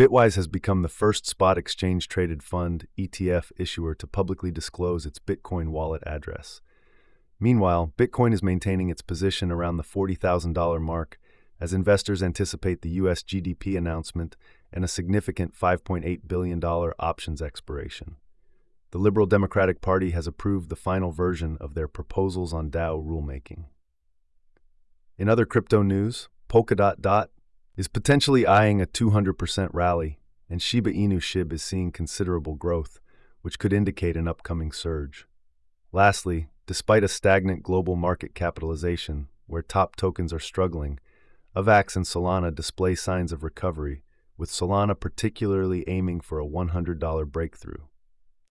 Bitwise has become the first spot exchange traded fund ETF issuer to publicly disclose its Bitcoin wallet address. Meanwhile, Bitcoin is maintaining its position around the $40,000 mark as investors anticipate the US GDP announcement and a significant $5.8 billion options expiration. The Liberal Democratic Party has approved the final version of their proposals on DAO rulemaking. In other crypto news, Polkadot Dot is potentially eyeing a 200% rally, and Shiba Inu SHIB is seeing considerable growth, which could indicate an upcoming surge. Lastly, despite a stagnant global market capitalization, where top tokens are struggling, AVAX and Solana display signs of recovery, with Solana particularly aiming for a $100 breakthrough.